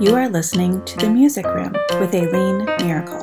You are listening to The Music Room with Aileen Miracle.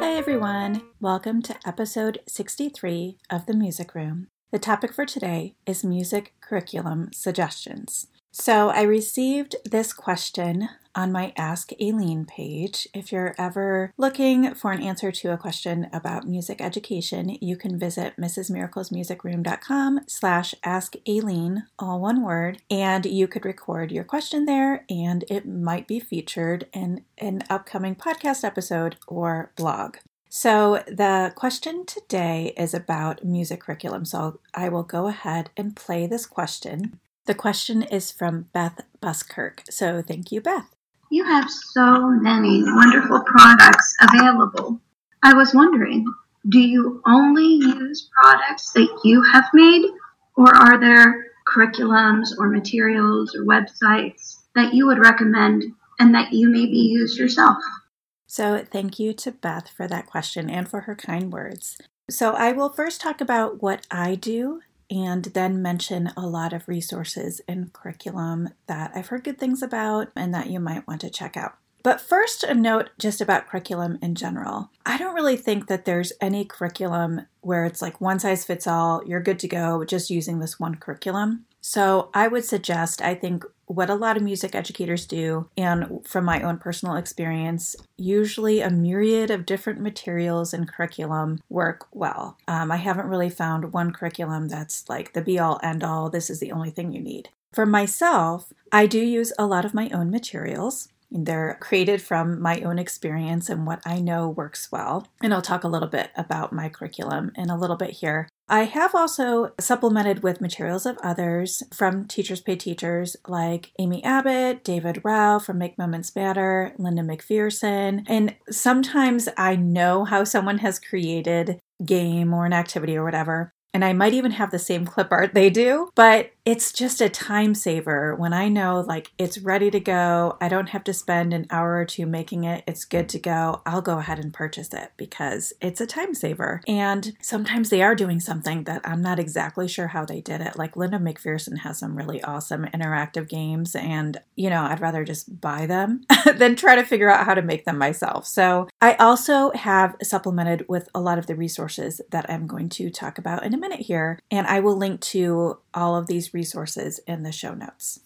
Hi, everyone. Welcome to episode 63 of The Music Room. The topic for today is music curriculum suggestions. So, I received this question on my Ask Aileen page. If you're ever looking for an answer to a question about music education, you can visit mrsmiraclesmusicroom.com slash ask Aileen, all one word, and you could record your question there and it might be featured in an upcoming podcast episode or blog. So, the question today is about music curriculum. So, I will go ahead and play this question. The question is from Beth Buskirk. So, thank you, Beth. You have so many wonderful products available. I was wondering, do you only use products that you have made, or are there curriculums or materials or websites that you would recommend and that you maybe use yourself? So, thank you to Beth for that question and for her kind words. So, I will first talk about what I do and then mention a lot of resources and curriculum that I've heard good things about and that you might want to check out. But first, a note just about curriculum in general. I don't really think that there's any curriculum where it's like one size fits all, you're good to go just using this one curriculum. So I would suggest, I think, what a lot of music educators do, and from my own personal experience, usually a myriad of different materials and curriculum work well. Um, I haven't really found one curriculum that's like the be all end all, this is the only thing you need. For myself, I do use a lot of my own materials. They're created from my own experience and what I know works well. And I'll talk a little bit about my curriculum in a little bit here. I have also supplemented with materials of others from Teachers Pay Teachers like Amy Abbott, David Rao from Make Moments Matter, Linda McPherson. And sometimes I know how someone has created game or an activity or whatever. And I might even have the same clip art they do, but it's just a time saver when I know like it's ready to go. I don't have to spend an hour or two making it. It's good to go. I'll go ahead and purchase it because it's a time saver. And sometimes they are doing something that I'm not exactly sure how they did it. Like Linda McPherson has some really awesome interactive games, and you know, I'd rather just buy them than try to figure out how to make them myself. So I also have supplemented with a lot of the resources that I'm going to talk about in a minute here, and I will link to all of these resources in the show notes.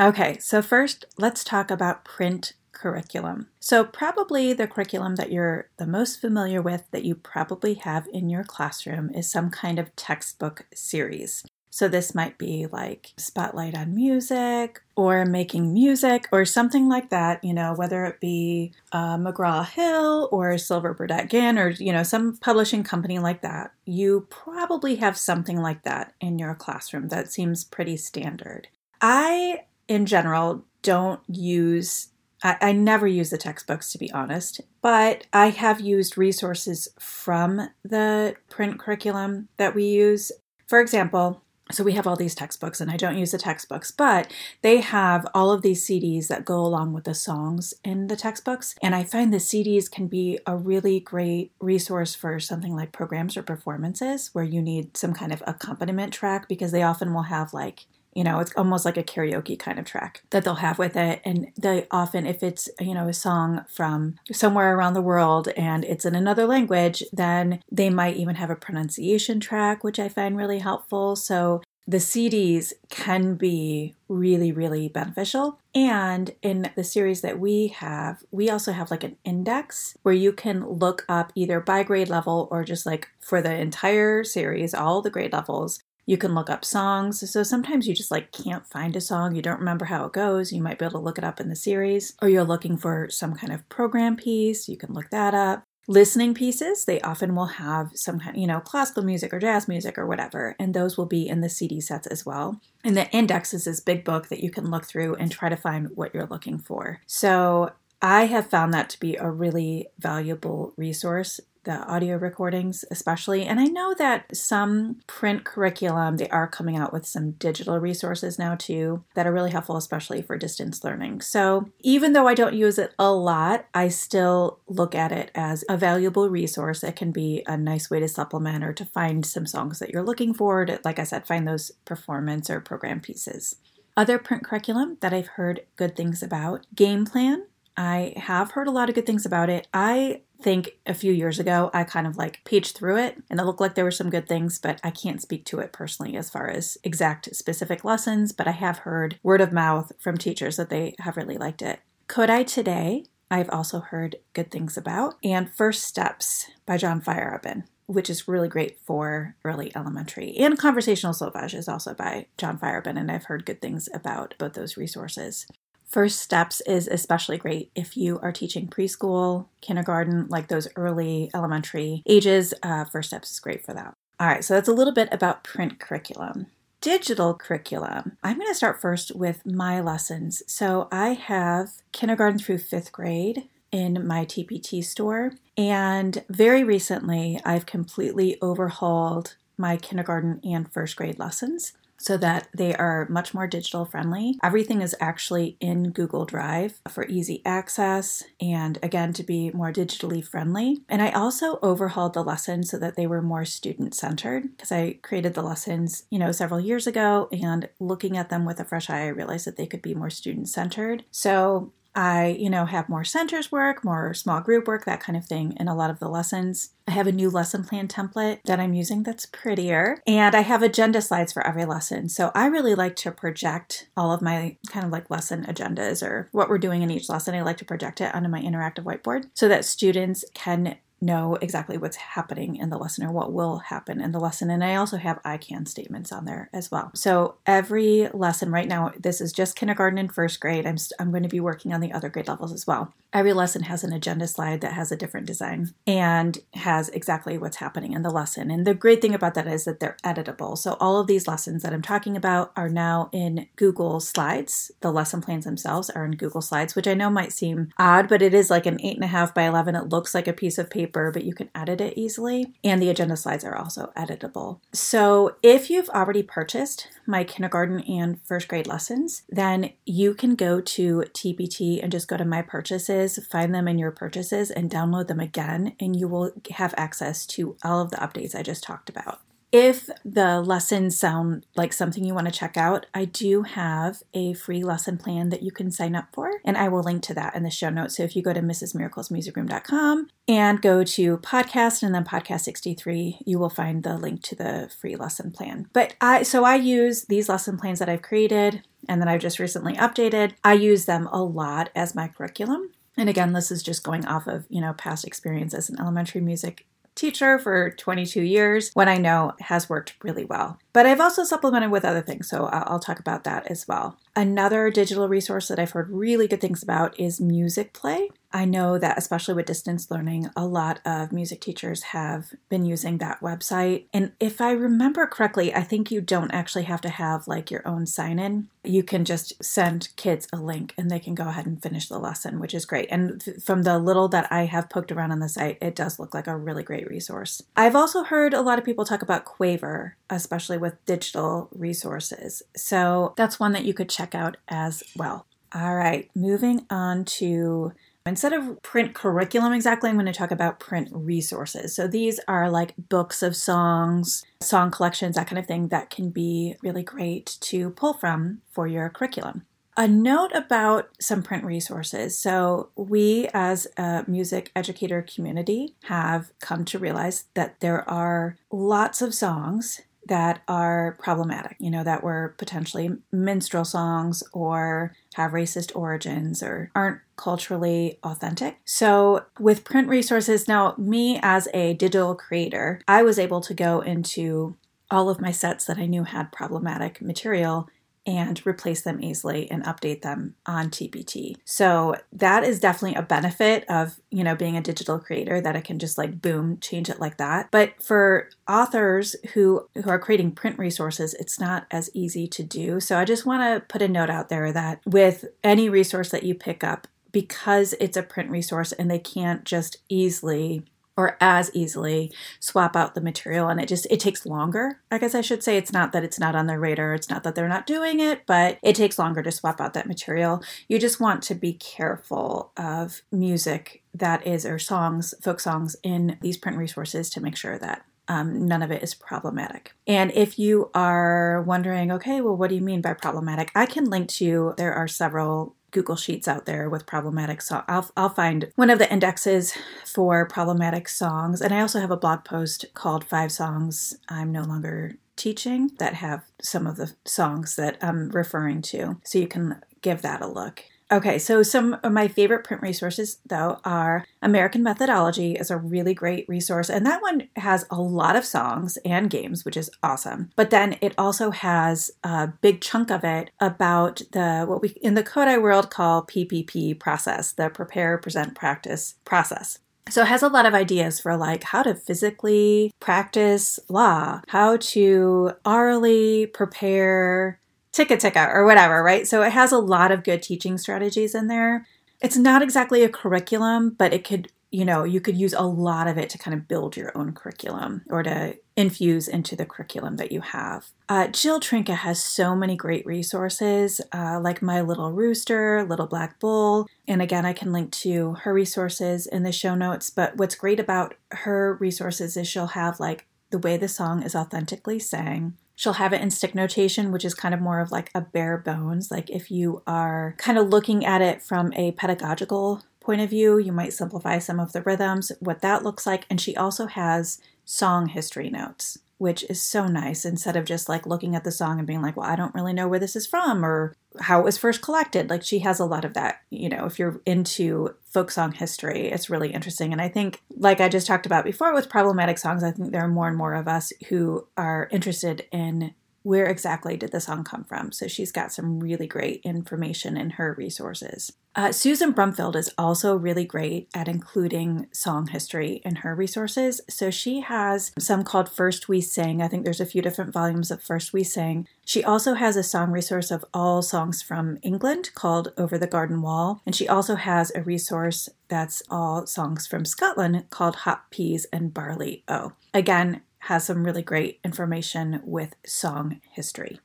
Okay, so first, let's talk about print curriculum. So, probably the curriculum that you're the most familiar with that you probably have in your classroom is some kind of textbook series. So, this might be like Spotlight on Music or Making Music or something like that, you know, whether it be uh, McGraw Hill or Silver Burdett Ginn or, you know, some publishing company like that. You probably have something like that in your classroom that seems pretty standard. I, in general, don't use I, I, never use the textbooks to be honest, but I have used resources from the print curriculum that we use. For example, so we have all these textbooks and i don't use the textbooks but they have all of these cds that go along with the songs in the textbooks. And i find the cds can be a really great resource for something like programs or performances where you need some kind of accompaniment track because they often will have like you know it's almost like a karaoke kind of track that they'll have with it and they often if it's you know a song from somewhere around the world and it's in another language then they might even have a pronunciation track which i find really helpful so the CDs can be really, really beneficial. And in the series that we have, we also have like an index where you can look up either by grade level or just like for the entire series, all the grade levels, you can look up songs. So sometimes you just like can't find a song, you don't remember how it goes. You might be able to look it up in the series, or you're looking for some kind of program piece, you can look that up. Listening pieces, they often will have some kind, you know, classical music or jazz music or whatever, and those will be in the CD sets as well. And the index is this big book that you can look through and try to find what you're looking for. So I have found that to be a really valuable resource the audio recordings especially and i know that some print curriculum they are coming out with some digital resources now too that are really helpful especially for distance learning so even though i don't use it a lot i still look at it as a valuable resource it can be a nice way to supplement or to find some songs that you're looking for to like i said find those performance or program pieces Other print curriculum that I've heard good things about Game Plan. I have heard a lot of good things about it. I think a few years ago I kind of like paged through it and it looked like there were some good things, but I can't speak to it personally as far as exact specific lessons. But I have heard word of mouth from teachers that they have really liked it. Kodály Today, I've also heard good things about. And First Steps by John Feierabend which is really great for early elementary. And Conversational Solfège is also by John Feierabend, and I've heard good things about both those resources. First Steps is especially great if you are teaching preschool, kindergarten, like those early elementary ages. Uh, First Steps is great for that. All right, so that's a little bit about print curriculum. Digital curriculum. I'm going to start first with my lessons. So I have kindergarten through fifth grade in my TPT store. And very recently, I've completely overhauled my kindergarten and first grade lessons so that they are much more digital friendly. Everything is actually in Google Drive for easy access and again to be more digitally friendly. And I also overhauled the lessons so that they were more student centered because I created the lessons, you know, several years ago and looking at them with a fresh eye, I realized that they could be more student centered. So I, you know, have more centers work, more small group work, that kind of thing in a lot of the lessons. I have a new lesson plan template that I'm using that's prettier, and I have agenda slides for every lesson. So I really like to project all of my kind of like lesson agendas or what we're doing in each lesson. I like to project it onto my interactive whiteboard so that students can know exactly what's happening in the lesson or what will happen in the lesson. And I also have I can statements on there as well. So every lesson right now, this is just kindergarten and first grade. I'm, I'm going to be working on the other grade levels as well. Every lesson has an agenda slide that has a different design and has exactly what's happening in the lesson. And the great thing about that is that they're editable. So all of these lessons that I'm talking about are now in Google Slides. The lesson plans themselves are in Google Slides, which I know might seem odd, but it is like an eight and a half by 11. It looks like a piece of paper paper, but you can edit it easily. And the agenda slides are also editable. So if you've already purchased my kindergarten and first grade lessons, then you can go to TPT and just go to my purchases, find them in your purchases, and download them again. And you will have access to all of the updates I just talked about. If the lessons sound like something you want to check out, I do have a free lesson plan that you can sign up for, and I will link to that in the show notes. So if you go to mrsmiraclesmusicroom.com and go to podcast and then podcast 63, you will find the link to the free lesson plan. But I so I use these lesson plans that I've created and that I've just recently updated. I use them a lot as my curriculum. And again, this is just going off of, you know, past experience as an elementary music teacher for 22 years, what I know has worked really well. But I've also supplemented with other things, so I'll talk about that as well. Another digital resource that I've heard really good things about is Musicplay. I know that, especially with distance learning, a lot of music teachers have been using that website. And if I remember correctly, I think you don't actually have to have like your own sign in. You can just send kids a link and they can go ahead and finish the lesson, which is great. And from the little that I have poked around on the site, it does look like a really great resource. I've also heard a lot of people talk about Quaver, especially with digital resources. So that's one that you could check out as well. All right, moving on to Instead of print curriculum exactly, I'm going to talk about print resources. So these are like books of songs, song collections, that kind of thing that can be really great to pull from for your curriculum. A note about some print resources. So, we as a music educator community have come to realize that there are lots of songs that are problematic, you know, that were potentially minstrel songs or have racist origins or aren't culturally authentic. So, with print resources, now, me as a digital creator, I was able to go into all of my sets that I knew had problematic material and replace them easily and update them on TPT. So that is definitely a benefit of, you know, being a digital creator that I can just like boom, change it like that. But for authors who who are creating print resources, it's not as easy to do. So I just want to put a note out there that with any resource that you pick up because it's a print resource and they can't just easily or as easily swap out the material and it just it takes longer i guess i should say it's not that it's not on their radar it's not that they're not doing it but it takes longer to swap out that material you just want to be careful of music that is or songs folk songs in these print resources to make sure that um, none of it is problematic. And if you are wondering, okay, well, what do you mean by problematic? I can link to, there are several Google Sheets out there with problematic songs. I'll, I'll find one of the indexes for problematic songs. And I also have a blog post called Five Songs I'm No Longer Teaching that have some of the songs that I'm referring to. So you can give that a look. Okay, so some of my favorite print resources, though, are American Methodology is a really great resource, and that one has a lot of songs and games, which is awesome. But then it also has a big chunk of it about the what we in the Kodály world call PPP process, the prepare, present, practice process. So it has a lot of ideas for like how to physically practice la, how to orally prepare ticka ticka or whatever, right? So it has a lot of good teaching strategies in there. It's not exactly a curriculum, but it could, you know, you could use a lot of it to kind of build your own curriculum or to infuse into the curriculum that you have. Uh, Jill Trinka has so many great resources, uh, like My Little Rooster, Little Black Bull. And again, I can link to her resources in the show notes. But what's great about her resources is she'll have like the way the song is authentically sang. She'll have it in stick notation, which is kind of more of like a bare bones. Like if you are kind of looking at it from a pedagogical point of view, you might simplify some of the rhythms, what that looks like. And she also has song history notes which is so nice instead of just like looking at the song and being like, well, I don't really know where this is from or how it was first collected. Like she has a lot of that, you know, if you're into folk song history, it's really interesting. And I think, like I just talked about before with problematic songs, I think there are more and more of us who are interested in where exactly did the song come from? So she's got some really great information in her resources. Uh, Susan Brumfield is also really great at including song history in her resources. So she has some called First We Sing. I think there's a few different volumes of First We Sing. She also has a song resource of all songs from England called Over the Garden Wall. And she also has a resource that's all songs from Scotland called Hot Peas and Barley O. Again, has some really great information with song history.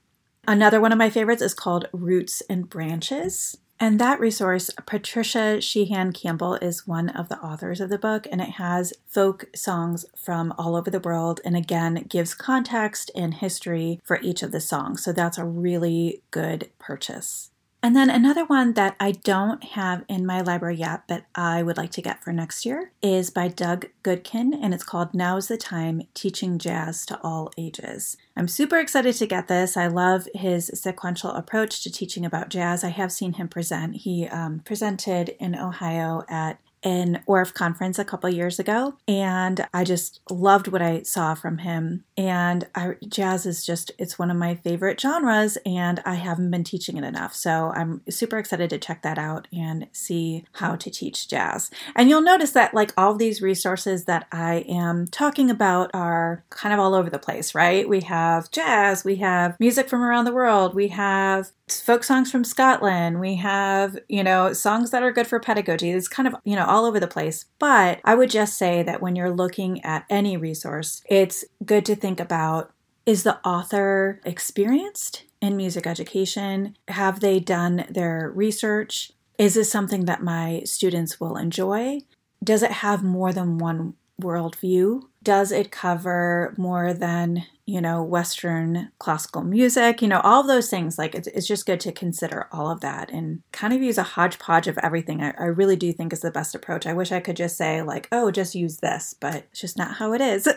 Another one of my favorites is called Roots and Branches. And that resource, Patricia Sheehan Campbell is one of the authors of the book, and it has folk songs from all over the world and again gives context and history for each of the songs. So that's a really good purchase. And then another one that I don't have in my library yet, but I would like to get for next year is by Doug Goodkin, and it's called Now's the Time Teaching Jazz to All Ages. I'm super excited to get this. I love his sequential approach to teaching about jazz. I have seen him present. He um, presented in Ohio at an Orff conference a couple years ago, and I just loved what I saw from him. And I, jazz is just, it's one of my favorite genres, and I haven't been teaching it enough. So I'm super excited to check that out and see how to teach jazz. And you'll notice that, like, all these resources that I am talking about are kind of all over the place, right? We have jazz, we have music from around the world, we have folk songs from Scotland. We have, you know, songs that are good for pedagogy. It's kind of, you know, all over the place. But I would just say that when you're looking at any resource, it's good to think about is the author experienced in music education? Have they done their research? Is this something that my students will enjoy? Does it have more than one worldview? Does it cover more than you know, Western classical music, you know, all those things. Like, it's, it's just good to consider all of that and kind of use a hodgepodge of everything. I, I really do think is the best approach. I wish I could just say, like, oh, just use this, but it's just not how it is.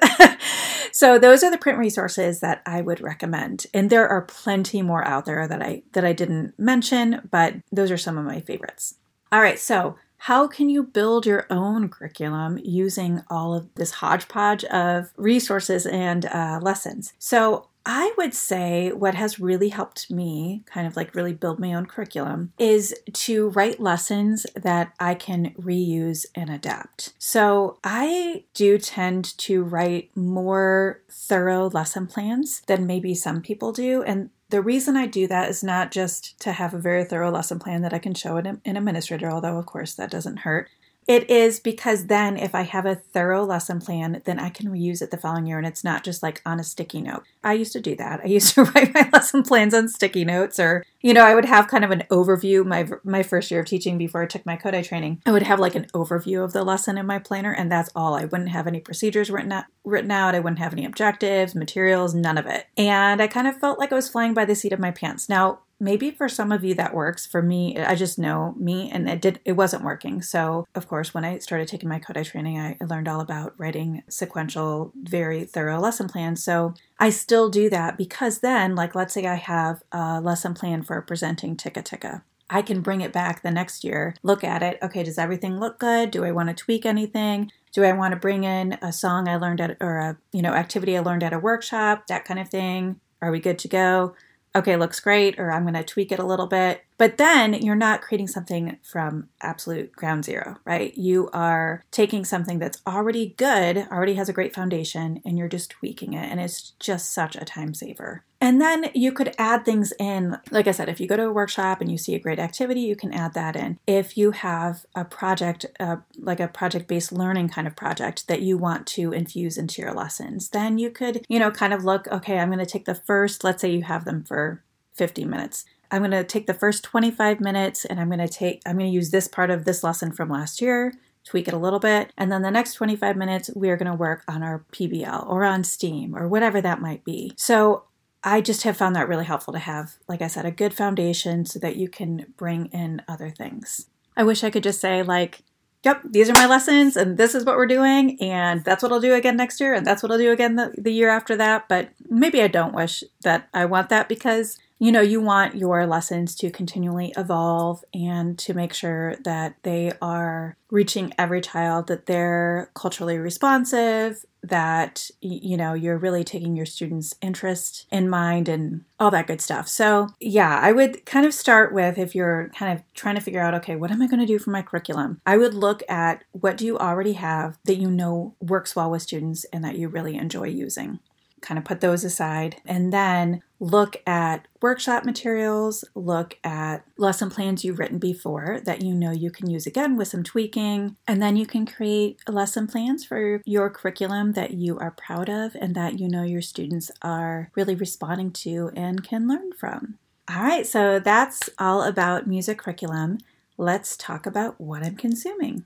so those are the print resources that I would recommend. And there are plenty more out there that I that I didn't mention, but those are some of my favorites. All right, so how can you build your own curriculum using all of this hodgepodge of resources and uh, lessons? So, I would say what has really helped me kind of like really build my own curriculum is to write lessons that I can reuse and adapt. So I do tend to write more thorough lesson plans than maybe some people do. And the reason I do that is not just to have a very thorough lesson plan that I can show an, an administrator, although of course that doesn't hurt, It is because then if I have a thorough lesson plan, then I can reuse it the following year and it's not just like on a sticky note. I used to do that. I used to write my lesson plans on sticky notes or you know, I would have kind of an overview my my first year of teaching before I took my Kodály training. I would have like an overview of the lesson in my planner and that's all. I wouldn't have any procedures written out, written out. I wouldn't have any objectives, materials, none of it. And I kind of felt like I was flying by the seat of my pants. Now, maybe for some of you that works for me i just know me and it did it wasn't working so of course when i started taking my Kodály training i learned all about writing sequential very thorough lesson plans so i still do that because then like let's say i have a lesson plan for presenting ticka ticka I can bring it back the next year, look at it. Okay, does everything look good? Do I want to tweak anything? Do I want to bring in a song I learned at or a, you know, activity I learned at a workshop, that kind of thing? Are we good to go? Okay, looks great, or I'm going to tweak it a little bit. But then you're not creating something from absolute ground zero, right? You are taking something that's already good, already has a great foundation, and you're just tweaking it. And it's just such a time saver. And then you could add things in. Like I said, if you go to a workshop and you see a great activity, you can add that in. If you have a project, uh, like a project based learning kind of project that you want to infuse into your lessons, then you could, you know, kind of look, okay, I'm going to take the first, let's say you have them for 50 minutes. I'm going to take the first 25 minutes and I'm going to take, I'm going to use this part of this lesson from last year, tweak it a little bit. And then the next 25 minutes, we are going to work on our PBL or on STEAM or whatever that might be. So I just have found that really helpful to have, like I said, a good foundation so that you can bring in other things. I wish I could just say, like, yep, these are my lessons and this is what we're doing and that's what I'll do again next year and that's what I'll do again the, the year after that. But maybe I don't wish that I want that because you know, you want your lessons to continually evolve and to make sure that they are reaching every child, that they're culturally responsive, that, you know, you're really taking your students' interest in mind and all that good stuff. So, yeah, I would kind of start with if you're kind of trying to figure out, okay, what am I going to do for my curriculum? I would look at what do you already have that you know works well with students and that you really enjoy using kind of put those aside and then look at workshop materials, look at lesson plans you've written before that you know you can use again with some tweaking, and then you can create lesson plans for your curriculum that you are proud of and that you know your students are really responding to and can learn from. All right, so that's all about music curriculum. Let's talk about what I'm consuming.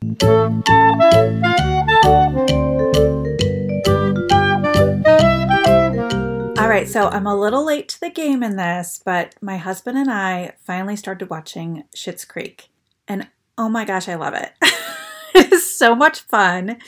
Right, so I'm a little late to the game in this, but my husband and I finally started watching Schitt's Creek. And oh my gosh, I love it. it is so much fun.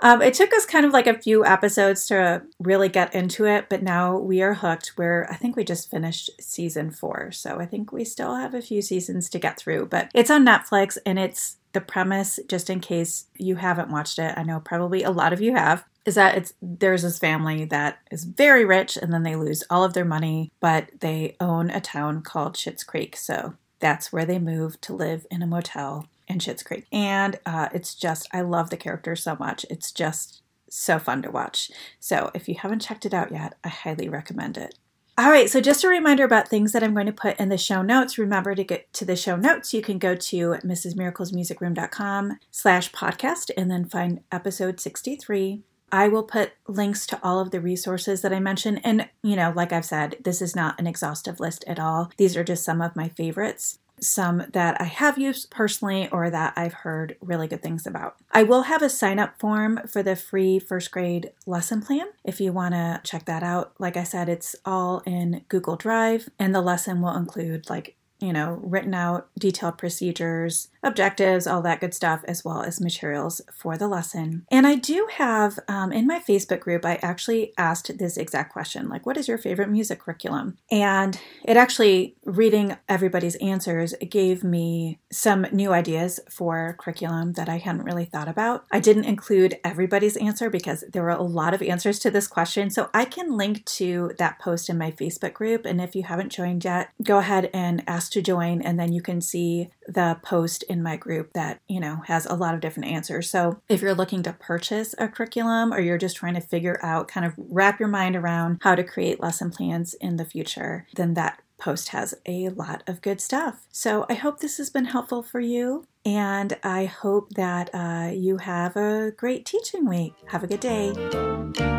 Um, it took us kind of like a few episodes to really get into it, but now we are hooked. We're, I think we just finished season four, so I think we still have a few seasons to get through, but it's on Netflix and it's the premise, just in case you haven't watched it. I know probably a lot of you have is that it's there's this family that is very rich and then they lose all of their money, but they own a town called Schitt's Creek. So that's where they move to live in a motel in Schitt's Creek. And uh, it's just, I love the characters so much. It's just so fun to watch. So if you haven't checked it out yet, I highly recommend it. All right, so just a reminder about things that I'm going to put in the show notes. Remember to get to the show notes, you can go to mrsmiraclesmusicroom.com slash podcast and then find episode 63 I will put links to all of the resources that I mentioned. And, you know, like I've said, this is not an exhaustive list at all. These are just some of my favorites, some that I have used personally or that I've heard really good things about. I will have a sign up form for the free first grade lesson plan if you want to check that out. Like I said, it's all in Google Drive, and the lesson will include like you know, written out detailed procedures, objectives, all that good stuff, as well as materials for the lesson. And I do have um, in my Facebook group, I actually asked this exact question like, what is your favorite music curriculum? And it actually, reading everybody's answers, gave me some new ideas for curriculum that I hadn't really thought about. I didn't include everybody's answer because there were a lot of answers to this question. So I can link to that post in my Facebook group. And if you haven't joined yet, go ahead and ask to join, and then you can see the post in my group that, you know, has a lot of different answers. So if you're looking to purchase a curriculum or you're just trying to figure out, kind of wrap your mind around how to create lesson plans in the future, then that Post has a lot of good stuff. So I hope this has been helpful for you, and I hope that uh, you have a great teaching week. Have a good day.